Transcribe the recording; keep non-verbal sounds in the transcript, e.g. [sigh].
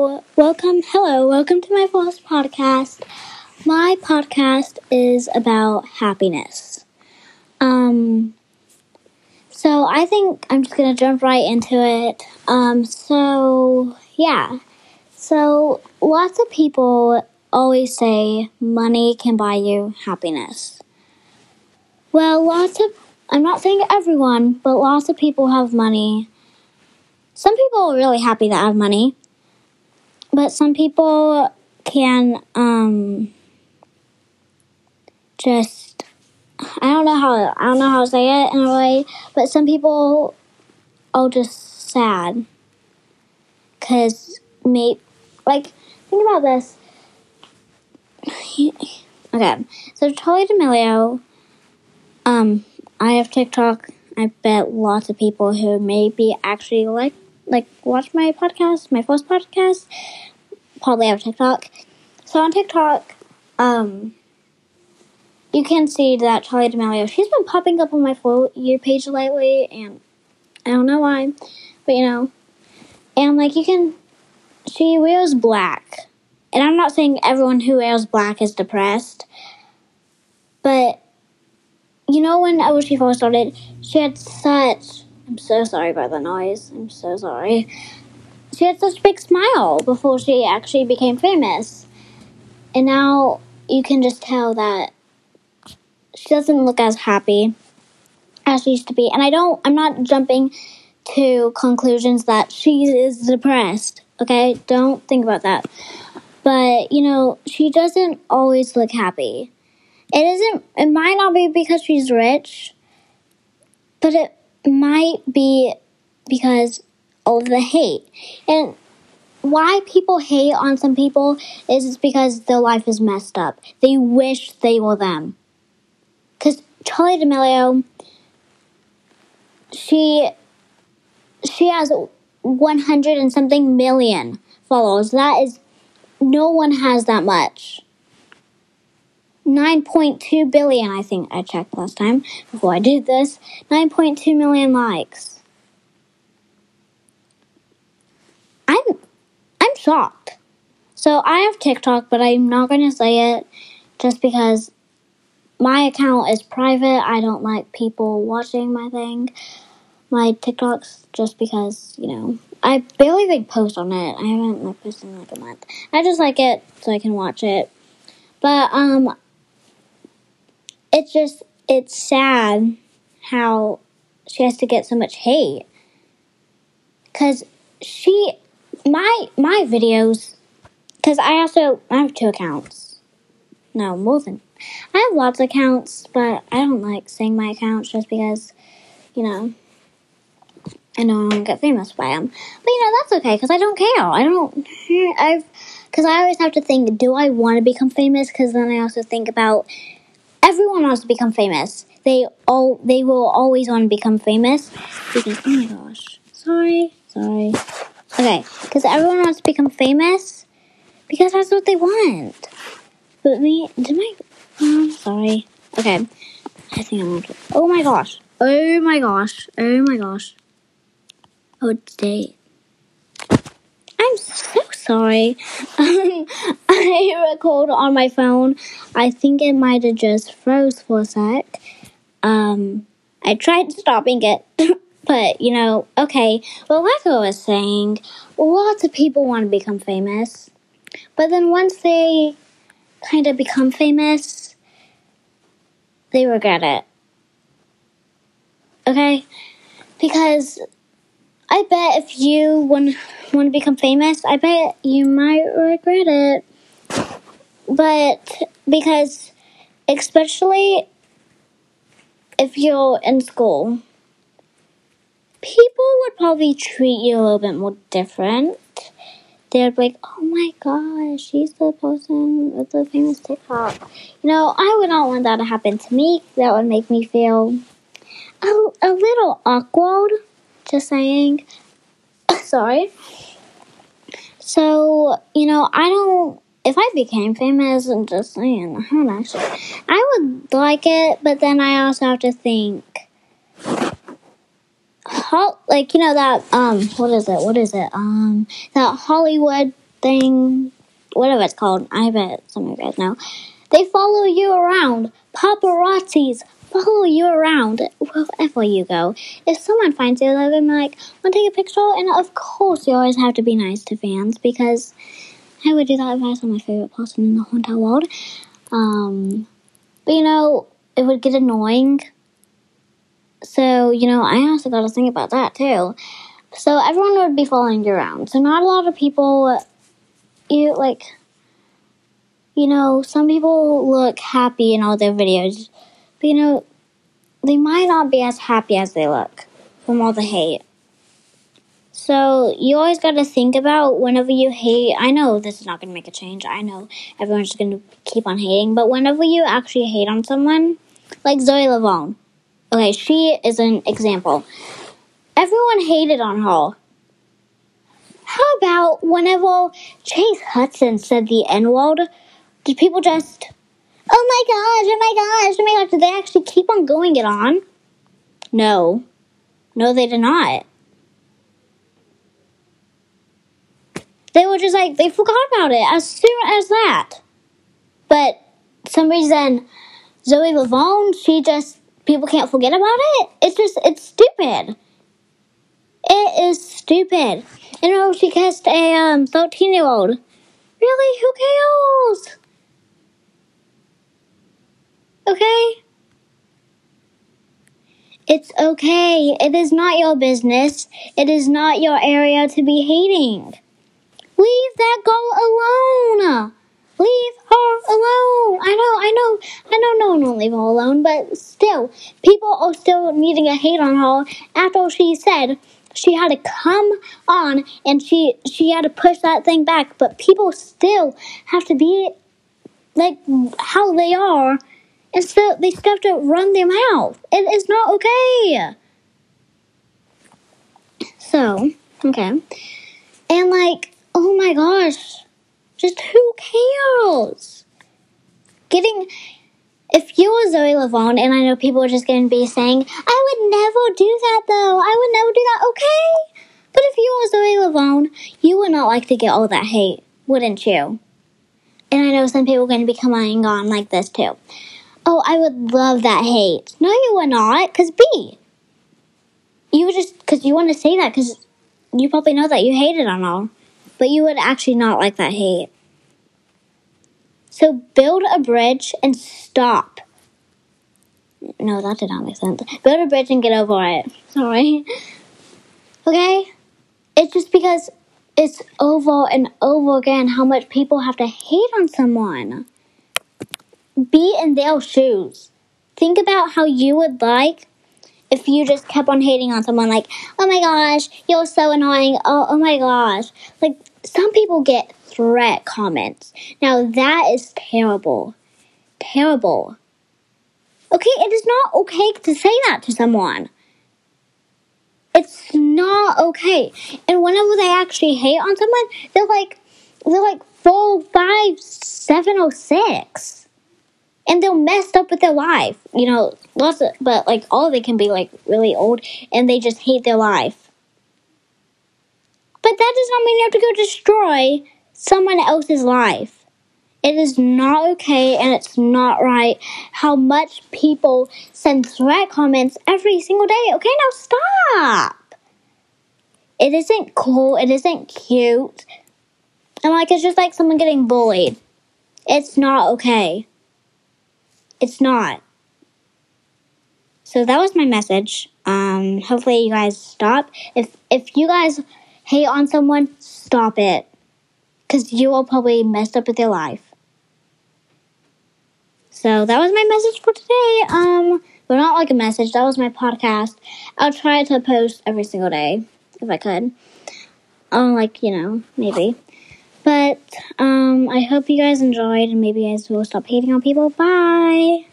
Welcome, hello, welcome to my first podcast. My podcast is about happiness. Um, so I think I'm just gonna jump right into it. Um, so yeah, so lots of people always say money can buy you happiness. Well, lots of I'm not saying everyone, but lots of people have money. Some people are really happy that have money, but some people can um just I don't know how I don't know how to say it in a way, but some people are just sad because maybe like think about this. [laughs] okay, so Charli D'Amelio, um, I have TikTok. I bet lots of people who maybe actually like like watch my podcast, my first podcast, probably have TikTok. So on TikTok, um, you can see that Charli D'Amelio, she's been popping up on my For You page lately, and I don't know why, but you know, and like you can, she wears black, and I'm not saying everyone who wears black is depressed, but you know when when she first started, she had such. I'm so sorry about the noise. I'm so sorry. She had such a big smile before she actually became famous, and now you can just tell that she doesn't look as happy as she used to be. And I don't. I'm not jumping to conclusions that she is depressed. Okay, don't think about that. But you know, she doesn't always look happy. It isn't. It might not be because she's rich, but it might be because of the hate and why people hate on some people is because their life is messed up. They wish they were them. Because Charli D'Amelio, she she has 100 and something million followers. That is, no one has that much. 9.2 billion, I think I checked last time before I did this. 9.2 million likes. I'm I'm shocked. So I have TikTok, but I'm not going to say it just because my account is private. I don't like people watching my thing. My TikToks just because, you know, I barely like post on it. I haven't like posted in like a month. I just like it so I can watch it. But um it's just it's sad how she has to get so much hate because she my my videos because i also i have two accounts. No more than i have lots of accounts but i don't like saying my accounts just because you know i know i won't get famous by them but you know that's okay because i don't care. I don't [laughs] i've because i always have to think do i want to become famous? Because then i also think about everyone wants to become famous. They all they will always want to become famous. Because oh my gosh, sorry, sorry. Okay, because everyone wants to become famous because that's what they want. But me, did my oh, sorry. Okay, I think I'm. Oh my gosh. Oh my gosh. Oh my gosh. Oh, date. I'm so sorry. [laughs] Um, I record on my phone. I think it might have just froze for a sec. Um, I tried stopping it, [coughs] but you know, okay. Well, like I was saying, lots of people want to become famous, but then once they kind of become famous, they regret it. Okay, because I bet if you want want to become famous, I bet you might regret it. But because, especially if you're in school, people would probably treat you a little bit more different. They'd be like, oh my gosh, she's the person with the famous TikTok. You know, I would not want that to happen to me. That would make me feel a, a little awkward. Just saying. [laughs] Sorry. So, you know, I don't. If I became famous, and just saying, I don't actually. I would like it, but then I also have to think. Like you know that um what is it what is it um that Hollywood thing, whatever it's called. I bet some of you guys know. They follow you around. Paparazzis follow you around wherever you go. If someone finds you, they're gonna be like, "Want to take a picture?" And of course, you always have to be nice to fans because I would do that if I was my favorite person in the whole entire world. Um, but you know, it would get annoying. So you know, I also got to think about that too. So everyone would be following you around. So not a lot of people, you like you know, some people look happy in all their videos, but you know, they might not be as happy as they look from all the hate. So you always got to think about whenever you hate. I know this is not going to make a change. I know everyone's just going to keep on hating, but whenever you actually hate on someone, like Zoe Laverne, okay, she is an example. Everyone hated on her. How about whenever Chase Hudson said the N word? Did people just, oh my gosh, oh my gosh, oh my gosh, did they actually keep on going it on? No. No, they did not. They were just like, they forgot about it as soon as that. But some reason, Zoe Laverne, she just, people can't forget about it. It's just, it's stupid. It is stupid. You know, she kissed a um, 13 year old. Really? Who cares? Okay? It's okay. It is not your business. It is not your area to be hating. Leave that girl alone. Leave her alone. I know, I know, I know no one will leave her alone, but still, people are still needing a hate on her after she said she had to come on and she she had to push that thing back, but people still have to be like how they are and so they still have to run their mouth. It is not okay. So, okay. And like, oh my gosh, just who cares? Getting, if you were Zoe Laverne, and I know people are just going to be saying, I would never do that though, I would never do that, okay? But if you were Zoe Laverne, you would not like to get all that hate, wouldn't you? And I know some people are going to be coming on like this too. Oh, I would love that hate. No, you would not, because B. You would just, because you want to say that, because you probably know that you hate it on all. But you would actually not like that hate. So build a bridge and stop. No, that did not make sense. Build a bridge and get over it. [laughs] Sorry. Okay? It's just because it's over and over again how much people have to hate on someone be in their shoes. Think about how you would like if you just kept on hating on someone like, oh my gosh, you're so annoying. Oh, oh my gosh. Like, some people get threat comments. Now, that is terrible. Terrible. Okay, it is not okay to say that to someone. It's not okay. And whenever they actually hate on someone, they're like, they're like four, five, seven, or six and they're messed up with their life. You know, lots of, but like all of it can be like really old and they just hate their life. But that does not mean you have to go destroy someone else's life. It is not okay and it's not right how much people send threat comments every single day. Okay, now stop. It isn't cool. It isn't cute. And like, it's just like someone getting bullied. It's not okay. It's not. So that was my message. Um, hopefully you guys stop. If if you guys hate on someone, stop it. Cause you will probably mess up with your life. So that was my message for today. Um, but not like a message. That was my podcast. I'll try to post every single day if I could. Oh, like you know, maybe. But um, I hope you guys enjoyed, and maybe you guys will stop hating on people. Bye.